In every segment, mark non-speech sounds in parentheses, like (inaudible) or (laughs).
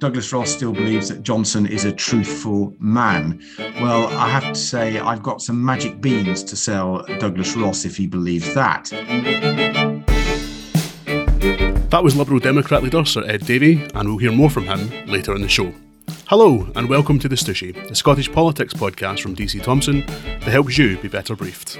Douglas Ross still believes that Johnson is a truthful man. Well, I have to say, I've got some magic beans to sell Douglas Ross if he believes that. That was Liberal Democrat leader Sir Ed Davey, and we'll hear more from him later in the show. Hello, and welcome to The Stooshie, the Scottish politics podcast from DC Thomson that helps you be better briefed.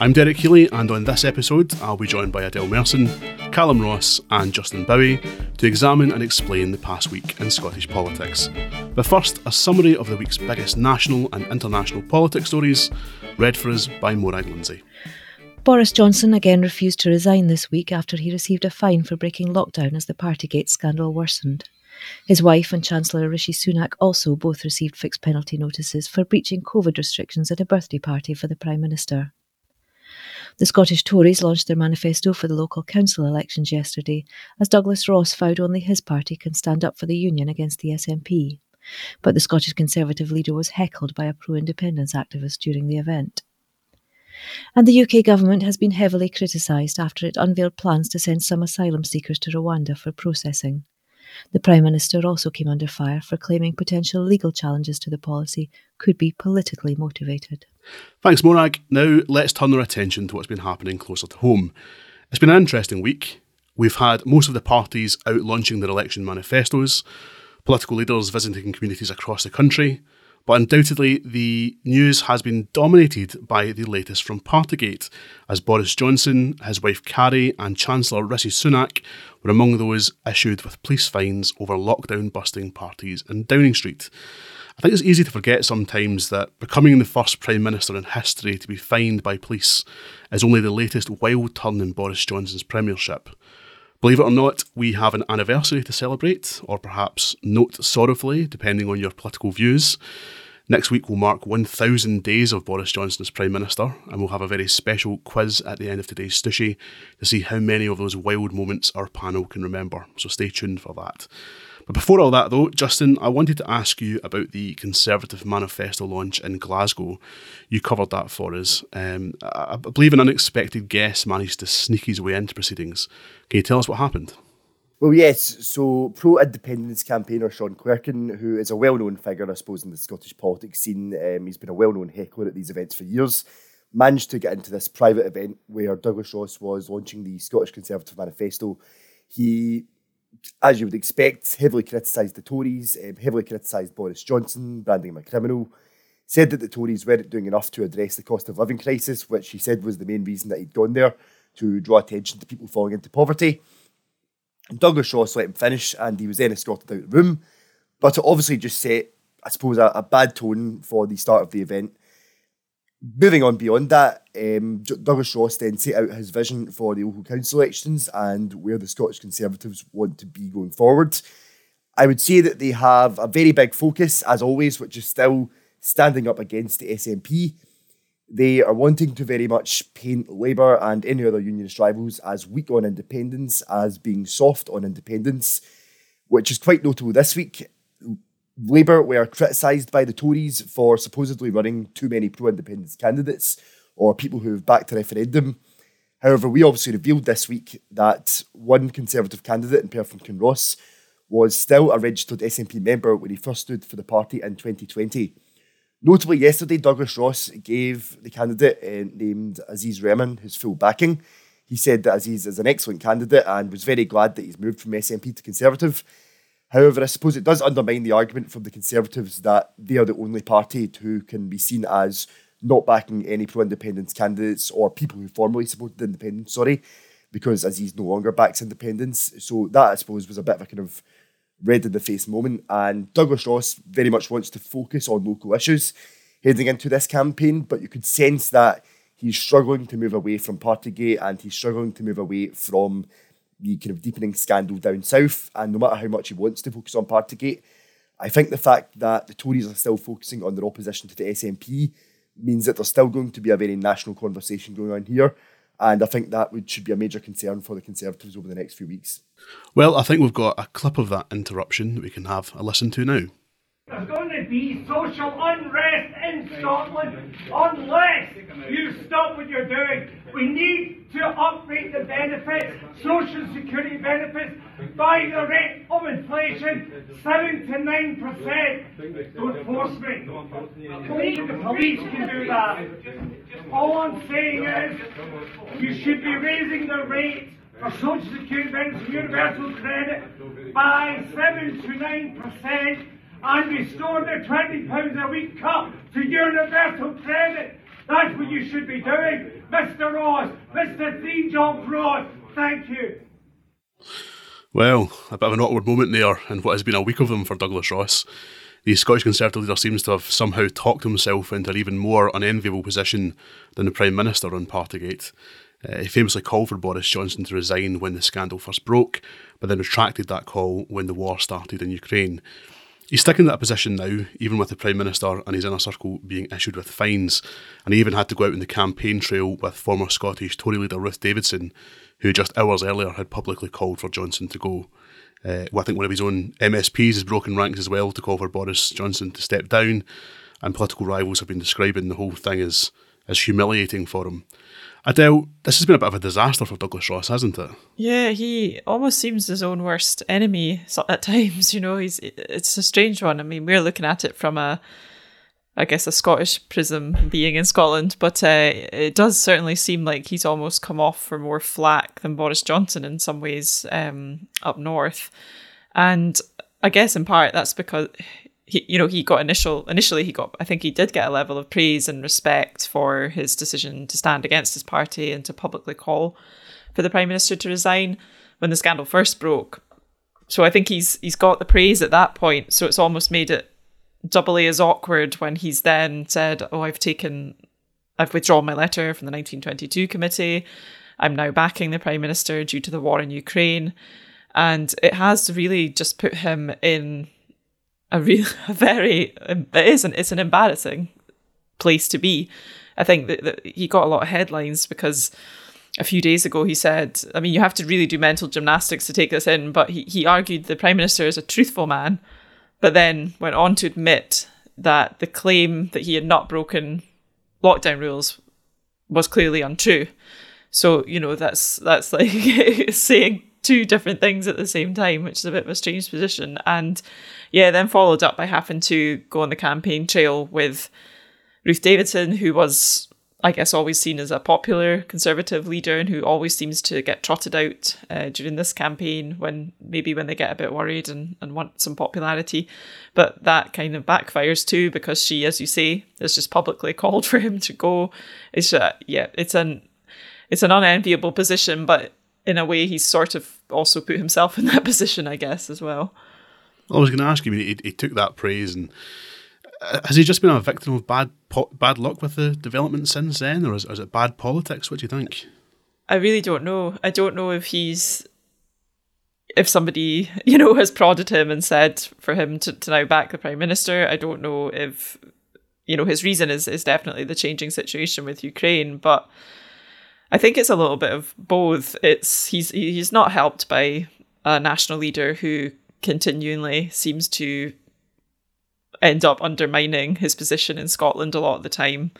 I'm Derek Healy, and on this episode, I'll be joined by Adele Merson, Callum Ross, and Justin Bowie to examine and explain the past week in Scottish politics. But first, a summary of the week's biggest national and international politics stories, read for us by Morag Lindsay. Boris Johnson again refused to resign this week after he received a fine for breaking lockdown as the Partygate scandal worsened. His wife and Chancellor Rishi Sunak also both received fixed penalty notices for breaching COVID restrictions at a birthday party for the Prime Minister. The Scottish Tories launched their manifesto for the local council elections yesterday, as Douglas Ross vowed only his party can stand up for the Union against the SNP. But the Scottish Conservative leader was heckled by a pro independence activist during the event. And the UK government has been heavily criticised after it unveiled plans to send some asylum seekers to Rwanda for processing. The Prime Minister also came under fire for claiming potential legal challenges to the policy could be politically motivated. Thanks, Morag. Now let's turn our attention to what's been happening closer to home. It's been an interesting week. We've had most of the parties out launching their election manifestos, political leaders visiting communities across the country, but undoubtedly, the news has been dominated by the latest from Partygate, as Boris Johnson, his wife Carrie, and Chancellor Rishi Sunak were among those issued with police fines over lockdown busting parties in Downing Street. I think it's easy to forget sometimes that becoming the first Prime Minister in history to be fined by police is only the latest wild turn in Boris Johnson's premiership. Believe it or not, we have an anniversary to celebrate, or perhaps note sorrowfully, depending on your political views. Next week will mark 1,000 days of Boris Johnson as Prime Minister, and we'll have a very special quiz at the end of today's Stooshie to see how many of those wild moments our panel can remember. So stay tuned for that. But before all that, though, Justin, I wanted to ask you about the Conservative Manifesto launch in Glasgow. You covered that for us. Um, I believe an unexpected guest managed to sneak his way into proceedings. Can you tell us what happened? Well, yes. So, pro independence campaigner Sean Clerkin, who is a well known figure, I suppose, in the Scottish politics scene, um, he's been a well known heckler at these events for years, managed to get into this private event where Douglas Ross was launching the Scottish Conservative Manifesto. He as you would expect, heavily criticised the Tories, um, heavily criticised Boris Johnson, branding him a criminal, said that the Tories weren't doing enough to address the cost of living crisis, which he said was the main reason that he'd gone there to draw attention to people falling into poverty. Douglas Ross let him finish, and he was then escorted out of the room. But it obviously just set, I suppose, a, a bad tone for the start of the event moving on beyond that, um, Douglas Ross then set out his vision for the local council elections and where the Scottish Conservatives want to be going forward. I would say that they have a very big focus, as always, which is still standing up against the SNP. They are wanting to very much paint Labour and any other unionist rivals as weak on independence, as being soft on independence, which is quite notable this week. Labour were criticised by the Tories for supposedly running too many pro independence candidates or people who have backed a referendum. However, we obviously revealed this week that one Conservative candidate in Perth Kinross was still a registered SNP member when he first stood for the party in 2020. Notably, yesterday, Douglas Ross gave the candidate uh, named Aziz Rehman his full backing. He said that Aziz is an excellent candidate and was very glad that he's moved from SNP to Conservative However, I suppose it does undermine the argument from the Conservatives that they are the only party who can be seen as not backing any pro independence candidates or people who formerly supported independence, sorry, because Aziz no longer backs independence. So that, I suppose, was a bit of a kind of red in the face moment. And Douglas Ross very much wants to focus on local issues heading into this campaign, but you could sense that he's struggling to move away from Partygate and he's struggling to move away from the kind of deepening scandal down south. And no matter how much he wants to focus on Partygate, I think the fact that the Tories are still focusing on their opposition to the SNP means that there's still going to be a very national conversation going on here. And I think that would, should be a major concern for the Conservatives over the next few weeks. Well, I think we've got a clip of that interruption that we can have a listen to now. There's going to be social unrest in Scotland unless you stop what you're doing We need to upgrade the benefits, social security benefits, by the rate of inflation, 7 to 9%. Don't force me. Only the police can do that. All I'm saying is, you should be raising the rate for Social Security benefits and universal credit by 7 to 9% and restore the £20 a week cut to universal credit. That's what you should be doing, Mr. Ross, Mr. Three Job Ross. Thank you. Well, a bit of an awkward moment there in what has been a week of them for Douglas Ross. The Scottish Conservative leader seems to have somehow talked himself into an even more unenviable position than the Prime Minister on Partygate. Uh, he famously called for Boris Johnson to resign when the scandal first broke, but then retracted that call when the war started in Ukraine. He's stuck in that position now, even with the Prime Minister and his inner circle being issued with fines. And he even had to go out in the campaign trail with former Scottish Tory leader Ruth Davidson, who just hours earlier had publicly called for Johnson to go. Uh, well, I think one of his own MSPs has broken ranks as well to call for Boris Johnson to step down. And political rivals have been describing the whole thing as, as humiliating for him. Adele, this has been a bit of a disaster for Douglas Ross, hasn't it? Yeah, he almost seems his own worst enemy at times. You know, he's it's a strange one. I mean, we're looking at it from a, I guess, a Scottish prism, being in Scotland, but uh, it does certainly seem like he's almost come off for more flack than Boris Johnson in some ways um, up north, and I guess in part that's because he, you know, he got initial initially he got I think he did get a level of praise and respect for his decision to stand against his party and to publicly call for the prime minister to resign when the scandal first broke. So I think he's he's got the praise at that point. So it's almost made it doubly as awkward when he's then said, "Oh, I've taken, I've withdrawn my letter from the 1922 committee. I'm now backing the prime minister due to the war in Ukraine." And it has really just put him in a real, (laughs) a very, it is an, it's an embarrassing place to be. I think that, that he got a lot of headlines because a few days ago he said, I mean, you have to really do mental gymnastics to take this in, but he, he argued the Prime Minister is a truthful man, but then went on to admit that the claim that he had not broken lockdown rules was clearly untrue. So, you know, that's that's like (laughs) saying two different things at the same time, which is a bit of a strange position. And yeah, then followed up by having to go on the campaign trail with Ruth Davidson, who was, I guess, always seen as a popular conservative leader and who always seems to get trotted out uh, during this campaign when maybe when they get a bit worried and, and want some popularity. But that kind of backfires too because she, as you say, has just publicly (laughs) called for him to go. It's uh, yeah, it's an it's an unenviable position, but in a way, he's sort of also put himself in that (laughs) position, I guess, as well. I was going to ask you. He, he took that praise, and uh, has he just been a victim of bad po- bad luck with the development since then, or is, is it bad politics? What do you think? I really don't know. I don't know if he's if somebody (laughs) you know has prodded him and said for him to, to now back the prime minister. I don't know if you know his reason is is definitely the changing situation with Ukraine, but I think it's a little bit of both. It's he's he's not helped by a national leader who continually seems to end up undermining his position in Scotland a lot of the time.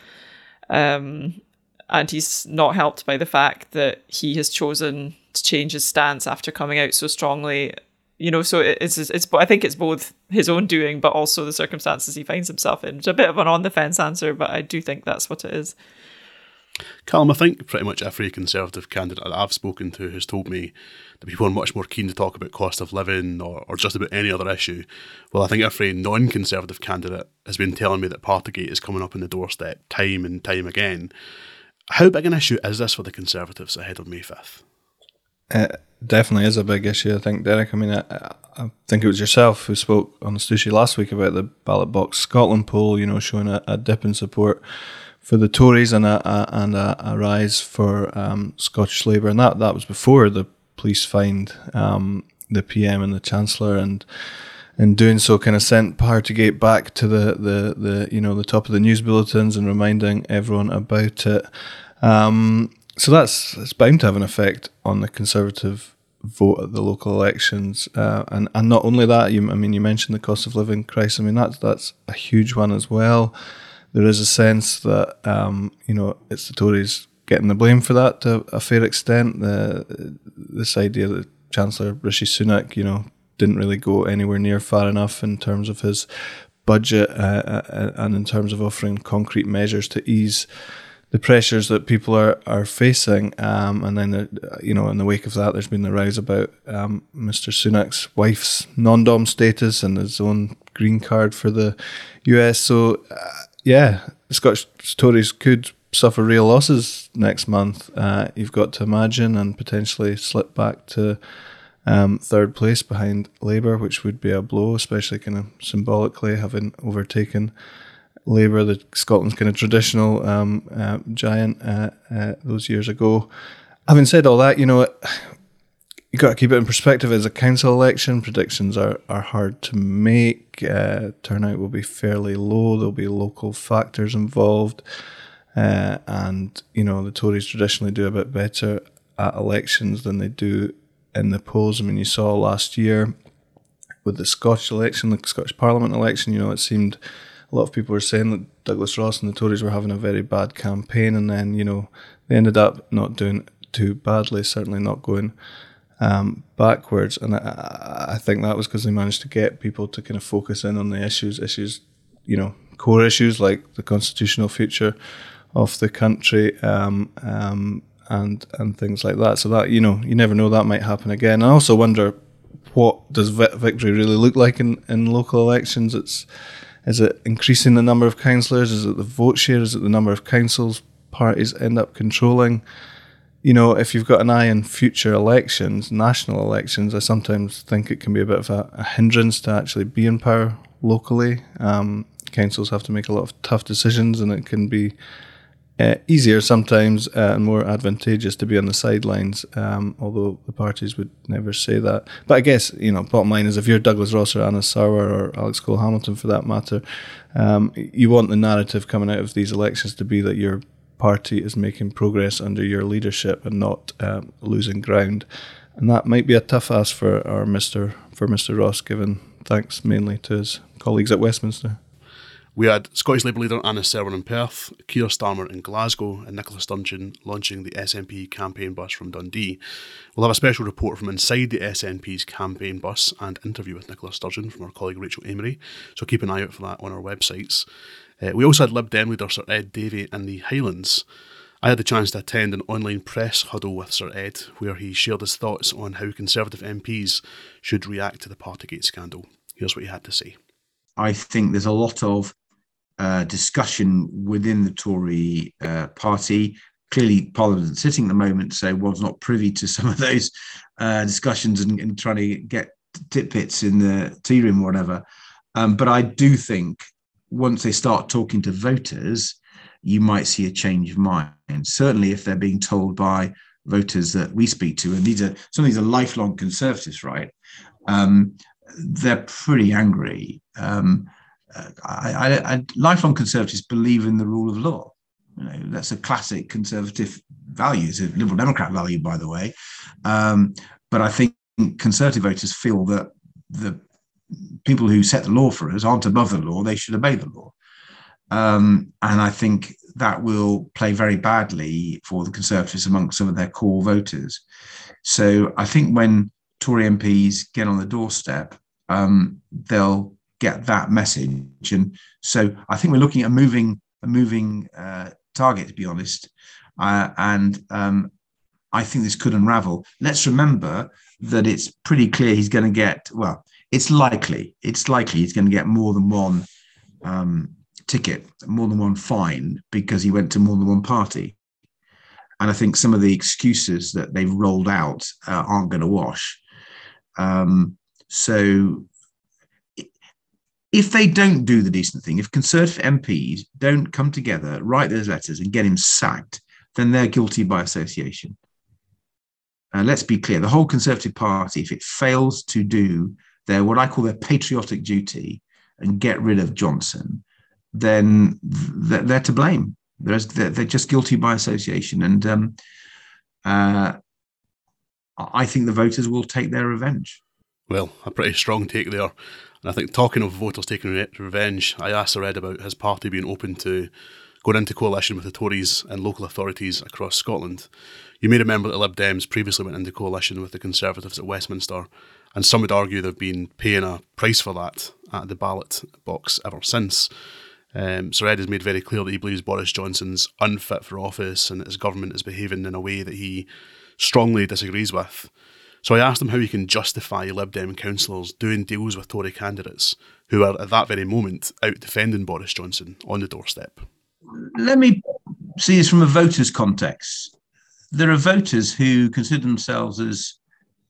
Um, and he's not helped by the fact that he has chosen to change his stance after coming out so strongly. You know, so it's it's. it's I think it's both his own doing, but also the circumstances he finds himself in. It's a bit of an on the fence answer, but I do think that's what it is. Callum, I think pretty much every Conservative candidate that I've spoken to has told me that people are much more keen to talk about cost of living or, or just about any other issue. Well, I think every non Conservative candidate has been telling me that Partygate is coming up on the doorstep time and time again. How big an issue is this for the Conservatives ahead of May 5th? It definitely is a big issue, I think, Derek. I mean, I, I think it was yourself who spoke on the Stooshie last week about the ballot box Scotland poll, you know, showing a, a dip in support for the Tories and a, a and a, a, rise for um, Scottish Labour, and that that was before the police fined um, the PM and the Chancellor, and in doing so, kind of sent Partygate back to the, the, the you know the top of the news bulletins and reminding everyone about it. Um, so that's it's bound to have an effect on the Conservative vote at the local elections, uh, and and not only that, you I mean you mentioned the cost of living crisis. I mean that's that's a huge one as well there is a sense that um, you know it's the Tories getting the blame for that to a fair extent. The this idea that Chancellor Rishi Sunak, you know, didn't really go anywhere near far enough in terms of his budget uh, uh, and in terms of offering concrete measures to ease the pressures that people are are facing. Um, and then, uh, you know, in the wake of that, there's been the rise about um, Mr. Sunak's wife's non-dom status and his own green card for the US. So, uh, yeah, Scottish Tories could suffer real losses next month. Uh, you've got to imagine and potentially slip back to um, third place behind Labour, which would be a blow, especially kind of symbolically having overtaken Labour, the Scotland's kind of traditional um, uh, giant uh, uh, those years ago. Having said all that, you know, you got to keep it in perspective. As a council election, predictions are, are hard to make. Uh, turnout will be fairly low. There'll be local factors involved. Uh, and, you know, the Tories traditionally do a bit better at elections than they do in the polls. I mean, you saw last year with the Scottish election, the Scottish Parliament election, you know, it seemed a lot of people were saying that Douglas Ross and the Tories were having a very bad campaign, and then you know they ended up not doing too badly. Certainly not going um, backwards, and I, I think that was because they managed to get people to kind of focus in on the issues, issues, you know, core issues like the constitutional future of the country. Um, um, and and things like that. So that you know, you never know that might happen again. I also wonder what does victory really look like in, in local elections. It's is it increasing the number of councillors? Is it the vote share? Is it the number of councils parties end up controlling? You know, if you've got an eye on future elections, national elections, I sometimes think it can be a bit of a, a hindrance to actually be in power locally. Um, councils have to make a lot of tough decisions, and it can be uh, easier sometimes uh, and more advantageous to be on the sidelines, um, although the parties would never say that. But I guess, you know, bottom line is if you're Douglas Ross or Anas Sarwar or Alex Cole Hamilton for that matter, um, you want the narrative coming out of these elections to be that your party is making progress under your leadership and not um, losing ground. And that might be a tough ask for our Mr. for Mr. Ross, given thanks mainly to his colleagues at Westminster. We had Scottish Labour leader Anas Sarwar in Perth, Keir Starmer in Glasgow, and Nicola Sturgeon launching the SNP campaign bus from Dundee. We'll have a special report from inside the SNP's campaign bus and interview with Nicola Sturgeon from our colleague Rachel Amery, so keep an eye out for that on our websites. Uh, we also had Lib Dem leader Sir Ed Davey in the Highlands. I had the chance to attend an online press huddle with Sir Ed, where he shared his thoughts on how Conservative MPs should react to the Partygate scandal. Here's what he had to say. I think there's a lot of uh, discussion within the Tory uh, party. Clearly, Parliament is sitting at the moment, so was not privy to some of those uh, discussions and, and, trying to get tidbits in the tea room or whatever. Um, but I do think once they start talking to voters, you might see a change of mind. Certainly, if they're being told by voters that we speak to, and these are some of these are lifelong conservatives, right? Um, they're pretty angry. Um, I, I, I, lifelong conservatives believe in the rule of law. You know, that's a classic conservative value. It's a liberal democrat value, by the way. Um, but I think conservative voters feel that the people who set the law for us aren't above the law; they should obey the law. Um, and I think that will play very badly for the Conservatives among some of their core voters. So I think when Tory MPs get on the doorstep, um, they'll get that message. And so I think we're looking at moving a moving uh, target, to be honest. Uh, and um, I think this could unravel. Let's remember that it's pretty clear he's going to get well. It's likely. It's likely he's going to get more than one um, ticket, more than one fine because he went to more than one party. And I think some of the excuses that they've rolled out uh, aren't going to wash. Um, so if they don't do the decent thing, if Conservative MPs don't come together, write those letters, and get him sacked, then they're guilty by association. Uh, let's be clear: the whole Conservative Party, if it fails to do their what I call their patriotic duty and get rid of Johnson, then they're, to blame. They're, just guilty by association, and um, uh, I think the voters will take their revenge. Well, a pretty strong take there. And I think talking of voters taking re- revenge, I asked Sir Ed about his party being open to going into coalition with the Tories and local authorities across Scotland. You may remember that Lib Dems previously went into coalition with the Conservatives at Westminster, and some would argue they've been paying a price for that at the ballot box ever since. Um, Sir Ed has made very clear that he believes Boris Johnson's unfit for office and that his government is behaving in a way that he strongly disagrees with. So I asked him how he can justify Lib Dem councillors doing deals with Tory candidates who are at that very moment out defending Boris Johnson on the doorstep. Let me see this from a voter's context. There are voters who consider themselves as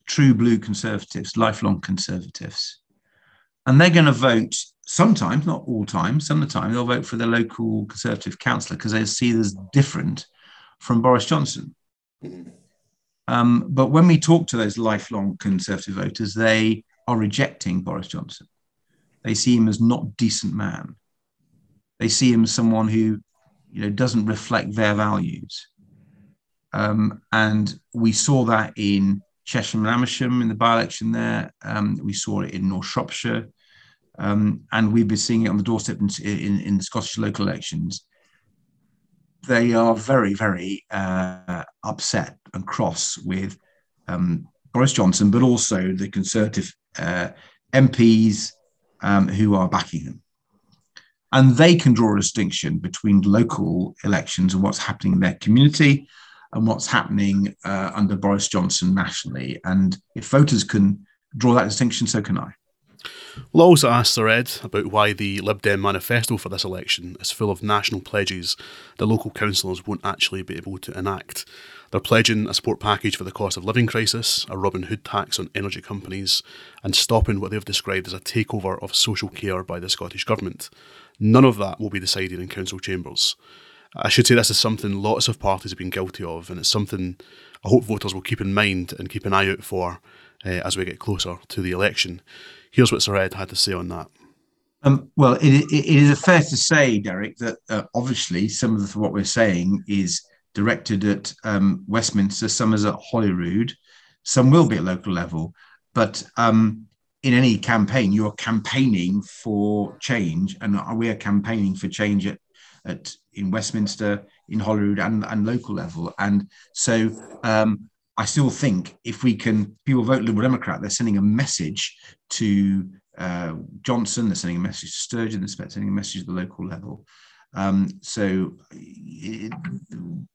true blue conservatives, lifelong conservatives. And they're going to vote sometimes, not all times, some of the time, they'll vote for their local conservative councillor because they see as different from Boris Johnson. Um, but when we talk to those lifelong conservative voters, they are rejecting Boris Johnson. They see him as not decent man. They see him as someone who, you know, doesn't reflect their values. Um, and we saw that in Chesham and Amersham in the by-election there. Um, we saw it in North Shropshire. Um, and we've been seeing it on the doorstep in, in, in Scottish local elections. They are very, very uh, upset and cross with um, Boris Johnson, but also the Conservative uh, MPs um, who are backing him. And they can draw a distinction between local elections and what's happening in their community and what's happening uh, under Boris Johnson nationally. And if voters can draw that distinction, so can I. We'll also ask Sir Ed about why the Lib Dem manifesto for this election is full of national pledges that local councillors won't actually be able to enact. They're pledging a support package for the cost of living crisis, a Robin Hood tax on energy companies, and stopping what they've described as a takeover of social care by the Scottish Government. None of that will be decided in council chambers. I should say this is something lots of parties have been guilty of, and it's something I hope voters will keep in mind and keep an eye out for uh, as we get closer to the election. Here's what Sir Ed had to say on that. Um, well, it, it, it is fair to say, Derek, that uh, obviously some of the, what we're saying is directed at um, Westminster, some is at Holyrood, some will be at local level. But um, in any campaign, you're campaigning for change, and we are campaigning for change at, at in Westminster, in Holyrood, and, and local level. And so um, I still think if we can, people vote Liberal Democrat, they're sending a message to uh, Johnson, they're sending a message to Sturgeon, they're sending a message at the local level. Um, so it,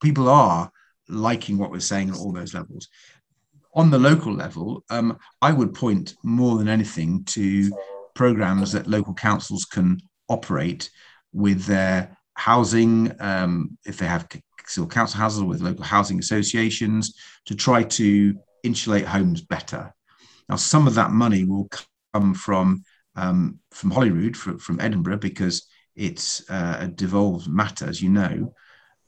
people are liking what we're saying at all those levels. On the local level, um, I would point more than anything to programs that local councils can operate with their housing, um, if they have still council houses with local housing associations, to try to insulate homes better. Now, some of that money will come from um, from Holyrood, from, from Edinburgh, because it's uh, a devolved matter, as you know.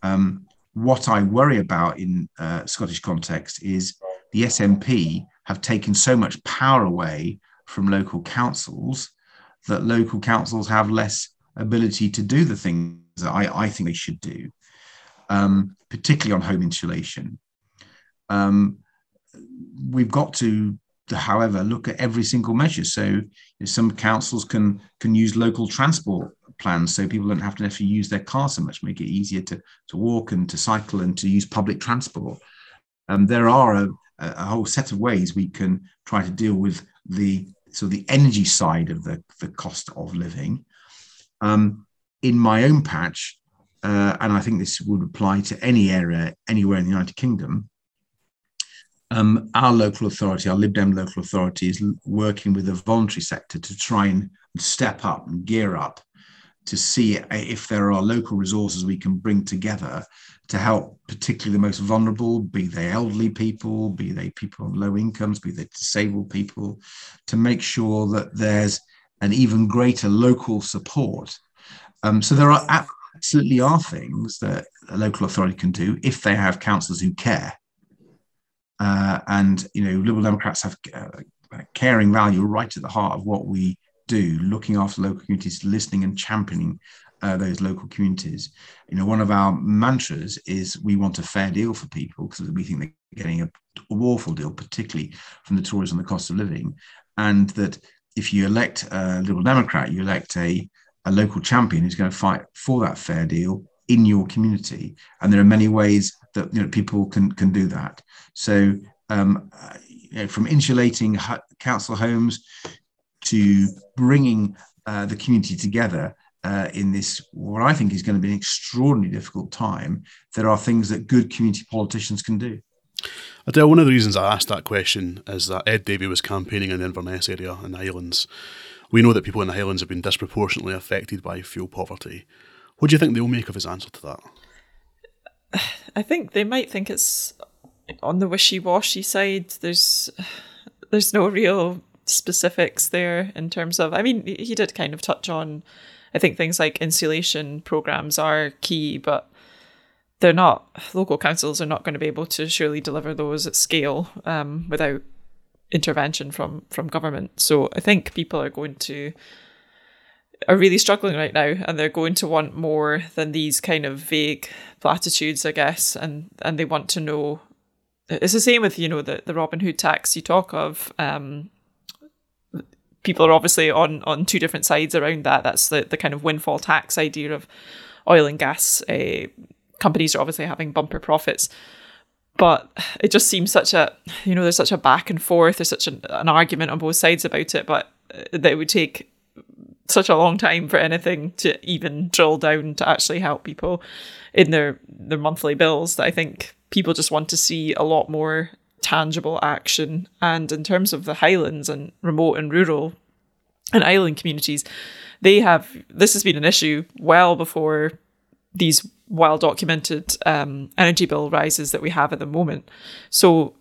Um, what I worry about in uh, Scottish context is the SNP have taken so much power away from local councils that local councils have less ability to do the things that I, I think they should do, um, particularly on home insulation. Um, we've got to however, look at every single measure. So some councils can can use local transport plans so people don't have to necessarily use their car so much, make it easier to, to walk and to cycle and to use public transport. Um, there are a, a whole set of ways we can try to deal with the so the energy side of the, the cost of living. Um, in my own patch, uh, and I think this would apply to any area anywhere in the United Kingdom, um, our local authority, our Lib Dem local authority, is working with the voluntary sector to try and step up and gear up to see if there are local resources we can bring together to help, particularly the most vulnerable, be they elderly people, be they people on low incomes, be they disabled people, to make sure that there's an even greater local support. Um, so there are absolutely are things that a local authority can do if they have councillors who care uh, and you know, Liberal Democrats have uh, caring value right at the heart of what we do, looking after local communities, listening and championing uh, those local communities. You know, one of our mantras is we want a fair deal for people because we think they're getting a awful deal, particularly from the Tories on the cost of living, and that if you elect a Liberal Democrat, you elect a a local champion who's going to fight for that fair deal in your community, and there are many ways that you know people can can do that. So um, you know, from insulating council homes to bringing uh, the community together uh, in this what I think is going to be an extraordinarily difficult time, there are things that good community politicians can do. Adele, one of the reasons I asked that question is that Ed Davey was campaigning in the Inverness area in the Highlands. We know that people in the Highlands have been disproportionately affected by fuel poverty. What do you think they'll make of his answer to that? (sighs) I think they might think it's on the wishy-washy side. There's (sighs) there's no real specifics there in terms of. I mean, he did kind of touch on. I think things like insulation programs are key, but they're not local councils are not going to be able to surely deliver those at scale um, without intervention from from government. So I think people are going to are really struggling right now and they're going to want more than these kind of vague platitudes, I guess, and and they want to know it's the same with, you know, the, the Robin Hood tax you talk of. Um, people are obviously on on two different sides around that. That's the, the kind of windfall tax idea of oil and gas uh, companies are obviously having bumper profits. But it just seems such a, you know, there's such a back and forth, there's such an, an argument on both sides about it, but uh, it would take such a long time for anything to even drill down to actually help people in their their monthly bills that I think people just want to see a lot more tangible action. And in terms of the Highlands and remote and rural and island communities, they have this has been an issue well before these well documented um, energy bill rises that we have at the moment. So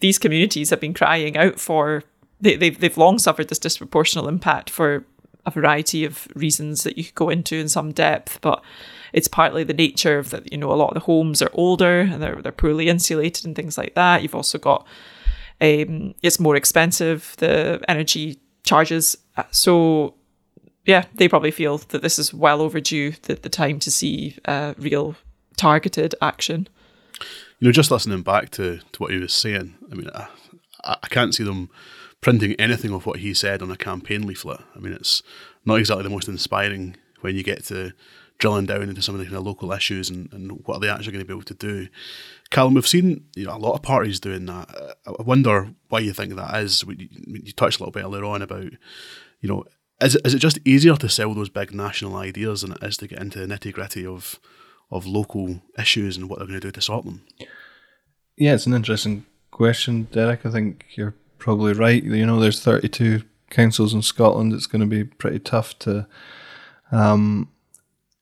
these communities have been crying out for they, they've they've long suffered this disproportional impact for a variety of reasons that you could go into in some depth, but it's partly the nature of that. You know, a lot of the homes are older and they're they're poorly insulated and things like that. You've also got um, it's more expensive the energy charges. So yeah, they probably feel that this is well overdue, that the time to see uh, real targeted action. You know, just listening back to, to what he was saying, I mean, I, I can't see them printing anything of what he said on a campaign leaflet. I mean, it's not exactly the most inspiring when you get to drilling down into some of the kind of local issues and, and what are they actually going to be able to do. Callum, we've seen you know a lot of parties doing that. I wonder why you think that is. You touched a little bit earlier on about you know is it, is it just easier to sell those big national ideas than it is to get into the nitty gritty of of local issues and what they're going to do to sort them? Yeah, it's an interesting question, Derek. I think you're probably right. You know, there's 32 councils in Scotland. It's going to be pretty tough to. Um,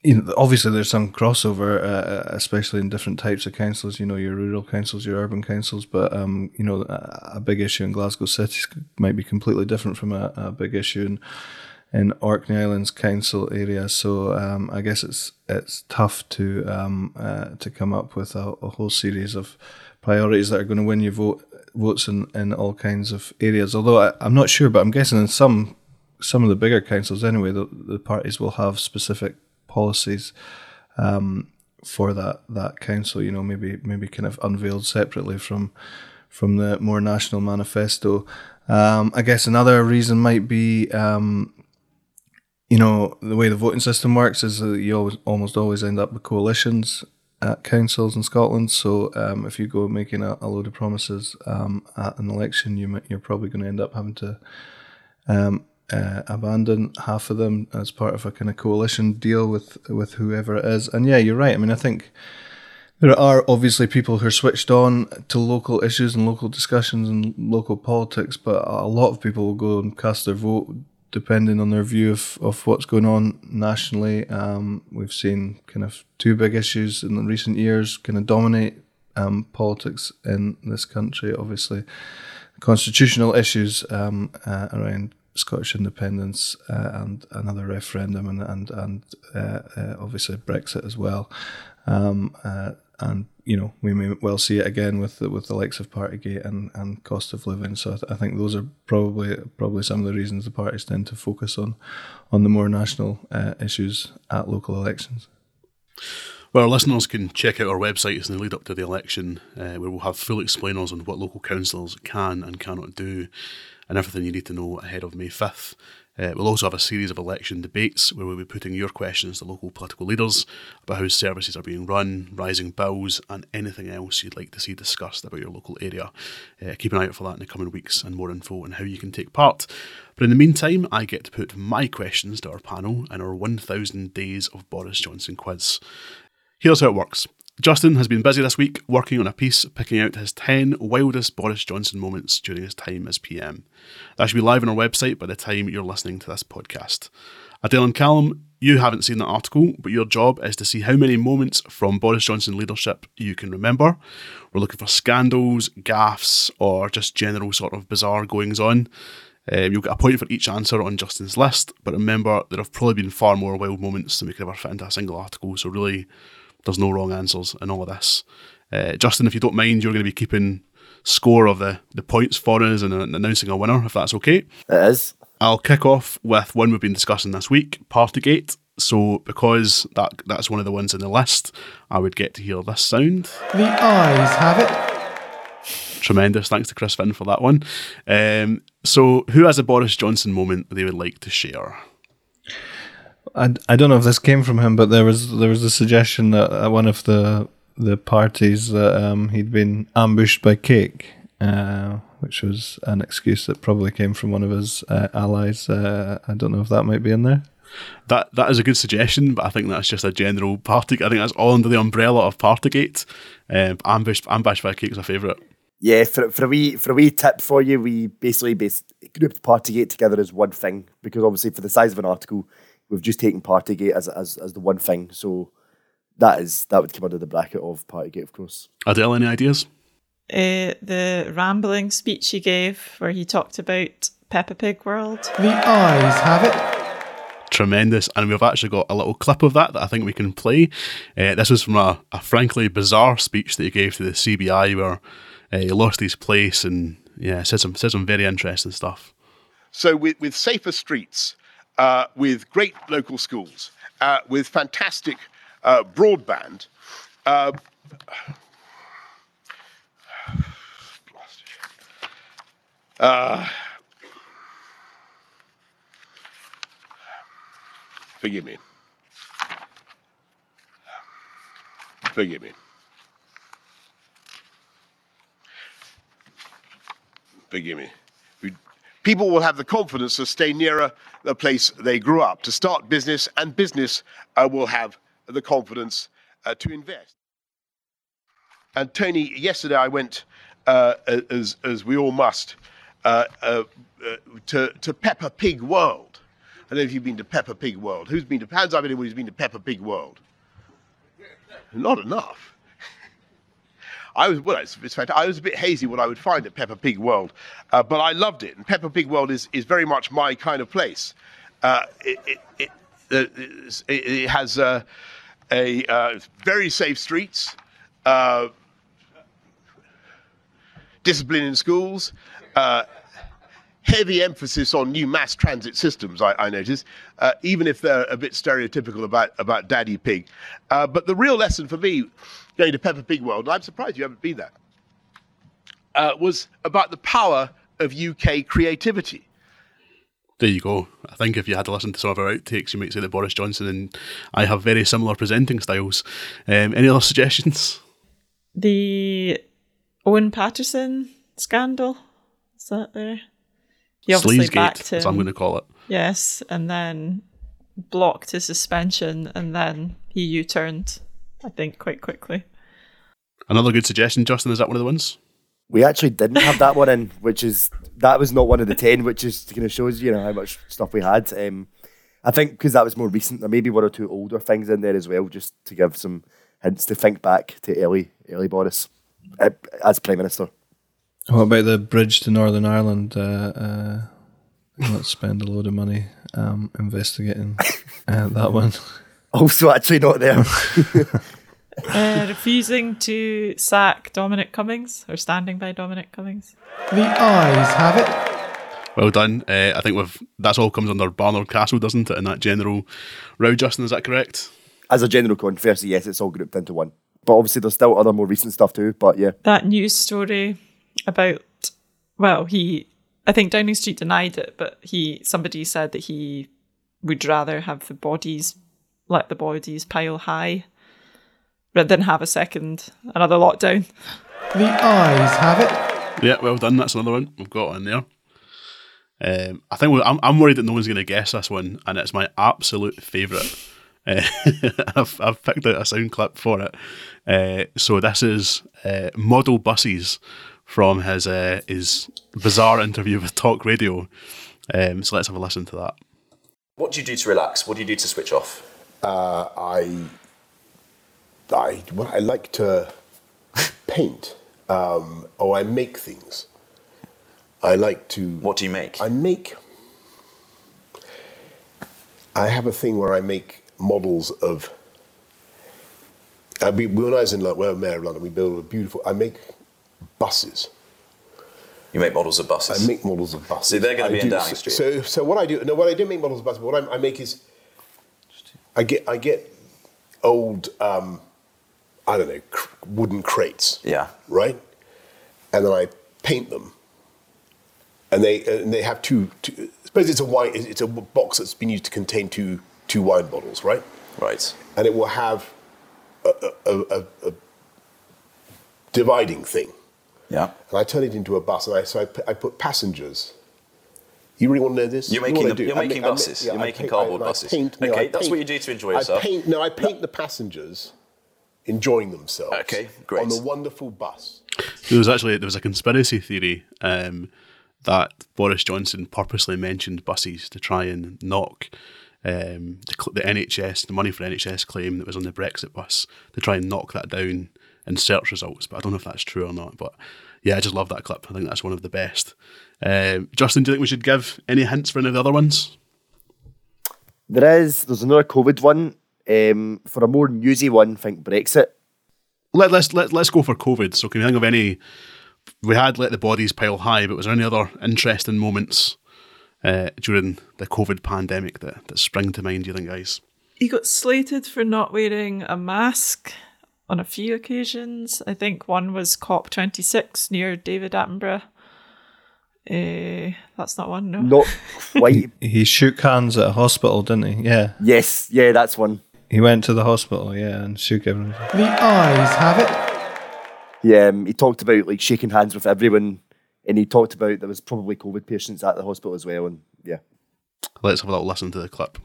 you know, obviously, there's some crossover, uh, especially in different types of councils. You know, your rural councils, your urban councils, but um, you know, a, a, big issue in Glasgow City might be completely different from a, a big issue in in Orkney Islands Council area. So um, I guess it's it's tough to um, uh, to come up with a, a, whole series of priorities that are going to win you vote votes in, in all kinds of areas. Although I, am not sure, but I'm guessing in some some of the bigger councils anyway, the, the parties will have specific policies. Um, for that that council, you know, maybe maybe kind of unveiled separately from from the more national manifesto. Um, I guess another reason might be um, you know, the way the voting system works is that you always, almost always end up with coalitions at councils in Scotland. So um, if you go making a, a load of promises um, at an election, you you're probably going to end up having to um, uh, abandon half of them as part of a kind of coalition deal with with whoever it is. And yeah, you're right. I mean, I think. There are obviously people who are switched on to local issues and local discussions and local politics, but a lot of people will go and cast their vote depending on their view of, of what's going on nationally. Um, we've seen kind of two big issues in recent years kind of dominate um, politics in this country. Obviously, constitutional issues um, uh, around Scottish independence uh, and another referendum, and and and uh, uh obviously Brexit as well. Um, uh, and you know we may well see it again with the, with the likes of Partygate and, and cost of living. So I, th- I, think those are probably probably some of the reasons the parties tend to focus on on the more national uh, issues at local elections. Well, our listeners can check out our websites in the lead up to the election, uh, where we'll have full explainers on what local councils can and cannot do, and everything you need to know ahead of May fifth. Uh, we'll also have a series of election debates where we'll be putting your questions to local political leaders about how services are being run, rising bills, and anything else you'd like to see discussed about your local area. Uh, keep an eye out for that in the coming weeks and more info on how you can take part. But in the meantime, I get to put my questions to our panel in our 1000 Days of Boris Johnson quiz. Here's how it works. Justin has been busy this week working on a piece picking out his 10 wildest Boris Johnson moments during his time as PM. That should be live on our website by the time you're listening to this podcast. Adele and Callum, you haven't seen that article, but your job is to see how many moments from Boris Johnson leadership you can remember. We're looking for scandals, gaffes, or just general sort of bizarre goings on. Um, you'll get a point for each answer on Justin's list, but remember, there have probably been far more wild moments than we could ever fit into a single article, so really there's no wrong answers in all of this. Uh, Justin, if you don't mind, you're going to be keeping score of the, the points for us and, and announcing a winner, if that's okay. It is. I'll kick off with one we've been discussing this week, Partygate. So, because that that's one of the ones in the list, I would get to hear this sound. The ayes have it. Tremendous. Thanks to Chris Finn for that one. Um, so, who has a Boris Johnson moment they would like to share? I, I don't know if this came from him, but there was there was a suggestion that at one of the the parties that um, he'd been ambushed by cake, uh, which was an excuse that probably came from one of his uh, allies. Uh, I don't know if that might be in there. That that is a good suggestion, but I think that's just a general party. I think that's all under the umbrella of Partygate. Um, ambushed, ambushed by cake is a favourite. Yeah, for, for a wee for a wee tip for you, we basically base, grouped Partygate together as one thing because obviously for the size of an article, we've just taken Partygate as as as the one thing. So that is that would come under the bracket of Partygate, of course. Adele, any ideas? Uh, the rambling speech he gave where he talked about Peppa Pig World. The ayes have it. Tremendous, and we've actually got a little clip of that that I think we can play. Uh, this was from a, a frankly bizarre speech that he gave to the CBI where uh, he lost his place and yeah, said some said some very interesting stuff. So with, with safer streets, uh, with great local schools, uh, with fantastic uh, broadband. Uh, (sighs) forgive me. Forgive me. Forgive me people will have the confidence to stay nearer the place they grew up, to start business, and business uh, will have the confidence uh, to invest. And Tony, yesterday I went, uh, as, as we all must, uh, uh, uh, to, to Peppa Pig World. I don't know if you've been to Peppa Pig World. Who's been to, hands up anyone who's been to Peppa Pig World? Not enough. I was well, it's, it's fact, I was a bit hazy what I would find at Peppa Pig World, uh, but I loved it. And Peppa Pig World is, is very much my kind of place. Uh, it, it, it, uh, it, has uh, a uh, very safe streets, discipline in schools heavy emphasis on new mass transit systems, I, I notice, even if they're a bit stereotypical about, about Daddy Pig. But the real lesson for me going to Peppa Pig World, and I'm surprised you haven't been there, uh, was about the power of UK creativity. There you go. I think if you had to listen to some of our outtakes, you might say that Boris Johnson and I have very similar presenting styles. Um, any other suggestions? The Owen Paterson scandal. Is that there? He obviously backed him. As I'm going to call it. Yes, and then blocked his suspension, and then he U-turned I think, quite quickly. Another good suggestion, Justin. Is that one of the ones? We actually didn't have that one in, which is that was not one of the ten, which is kind of shows you know how much stuff we had. Um, I think because that was more recent, there may be one or two older things in there as well, just to give some hints to think back to early, early Boris uh, as prime minister. What about the bridge to Northern Ireland? Uh, uh, let's spend a load of money um, investigating uh, that one. (laughs) Also, actually not there. (laughs) uh, refusing to sack Dominic Cummings or standing by Dominic Cummings. The ayes have it. Well done. Uh, I think we've that's all comes under Barnard Castle, doesn't it? In that general row, Justin, is that correct? As a general controversy, yes, it's all grouped into one. But obviously, there's still other more recent stuff too. But yeah, that news story about well, he I think Downing Street denied it, but he somebody said that he would rather have the bodies let the bodies pile high rather than have a second another lockdown. The ayes have it. Yeah, well done. That's another one we've got in there. Um, I think I'm, I'm worried that no one's going to guess this one, and it's my absolute favourite. (laughs) Uh, I've, I've picked out a sound clip for it. Uh, so this is uh, model buses from his uh, his bizarre interview with Talk Radio. Um, so let's have a listen to that. What do you do to relax? What do you do to switch off? Uh, I, I, well, I like to (laughs) paint, um, or I make things. I like to. What do you make? I make. I have a thing where I make models of. I mean, when I was in London, well, Mayor of London, we build a beautiful. I make buses. You make models of buses. I make models of buses. So they're going to I be in do- Downing Street. So, so what I do? No, what I do make models of buses. But what I, I make is, I get, I get old, um, I don't know, cr- wooden crates. Yeah. Right. And then I paint them. And they uh, and they have two. two suppose it's a wine. It's a box that's been used to contain two two wine bottles, right? Right. And it will have a, a, a, a dividing thing. Yeah. And I turn it into a bus, and I, so I, put- I put passengers. You really want to know this? You're making I the- you're I making ma- I ma- buses. yeah, You're I making paint- cardboard I- I buses. paint- no, Okay, I that's what you do to enjoy I yourself. paint- no, I paint the passengers enjoying themselves. Okay, great. On the wonderful bus. There was actually there was a conspiracy theory um, that Boris Johnson purposely mentioned buses to try and knock um, the, the NHS, the money for NHS claim that was on the Brexit bus, to try and knock that down in search results. But I don't know if that's true or not. But yeah, I just love that clip. I think that's one of the best. Um, Justin, do you think we should give any hints for any of the other ones? There is. There's another COVID one. Um, for a more newsy one, think Brexit. Let, let's let, let's go for COVID. So can you think of any? We had let the bodies pile high, but was there any other interesting moments uh, during the COVID pandemic that, that spring to mind? Do you think, guys? He got slated for not wearing a mask on a few occasions. I think one was COP26 near David Attenborough. Uh, that's not one, no. Not (laughs) quite. He shook hands at a hospital, didn't he? Yeah. yes, yeah, that's one. He went to the hospital, yeah, and shook everyone. The ayes have it. Yeah, um, he talked about like shaking hands with everyone, and he talked about there was probably COVID patients at the hospital as well, and yeah. Let's have a little listen to the clip.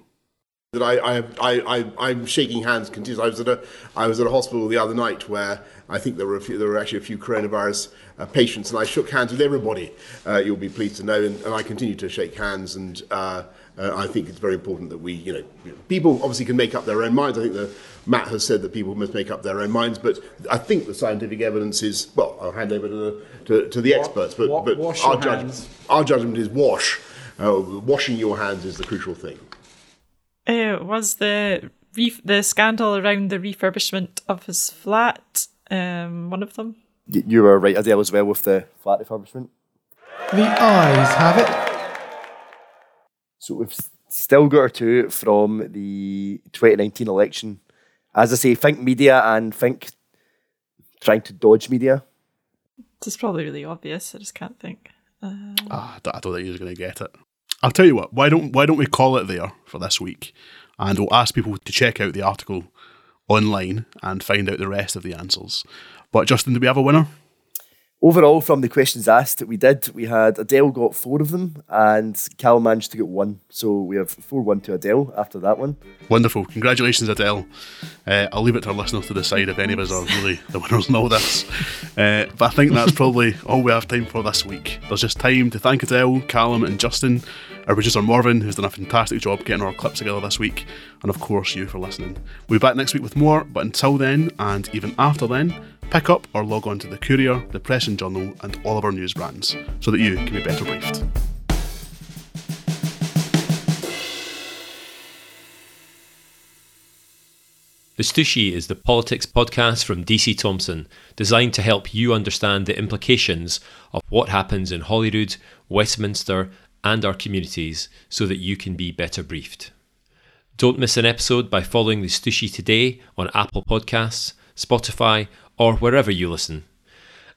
that I, I, I, I, I'm shaking hands continuously. I was at a, I was at a hospital the other night where I think there were a few, there were actually a few coronavirus uh, patients, and I shook hands with everybody. Uh, you'll be pleased to know, and, and I continue to shake hands. And uh, uh, I think it's very important that we, you know, people obviously can make up their own minds. I think that Matt has said that people must make up their own minds, but I think the scientific evidence is well. I'll hand over to the, to, to the experts, but, wa- but wash our your judgment, our judgment is wash. Uh, washing your hands is the crucial thing. Uh, was the ref- the scandal around the refurbishment of his flat um, one of them? You were right, Adele, as well with the flat refurbishment. The ayes have it. So we've still got our two from the 2019 election. As I say, think media and think trying to dodge media. It's probably really obvious. I just can't think. Uh, Ah, I don't I don't think you're going to get it. I'll tell you what. Why don't Why don't we call it there for this week, and we'll ask people to check out the article online and find out the rest of the answers. But Justin, do we have a winner? Overall, from the questions asked, that we did. We had Adele got four of them, and Cal managed to get one. So we have 4 1 to Adele after that one. Wonderful. Congratulations, Adele. Uh, I'll leave it to our listeners to decide if any of us are really the winners in all this. Uh, but I think that's probably all we have time for this week. There's just time to thank Adele, Callum, and Justin, our producer Morvin, who's done a fantastic job getting our clips together this week, and of course, you for listening. We'll be back next week with more, but until then, and even after then, pick up or log on to the Courier, the Press and Journal, and all of our news brands so that you can be better briefed. The Stooshie is the politics podcast from DC Thomson, designed to help you understand the implications of what happens in Holyrood, Westminster, and our communities so that you can be better briefed. Don't miss an episode by following the Stooshie today on Apple Podcasts, Spotify, or wherever you listen.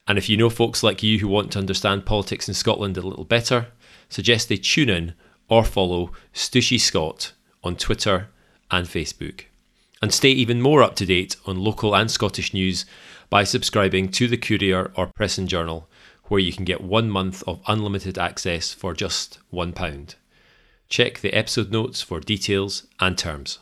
And if you know folks like you who want to understand politics in Scotland a little better, suggest they tune in or follow Stooshie Scott on Twitter and Facebook. And stay even more up to date on local and Scottish news by subscribing to the Courier or Press and Journal, where you can get one month of unlimited access for just £1. Check the episode notes for details and terms.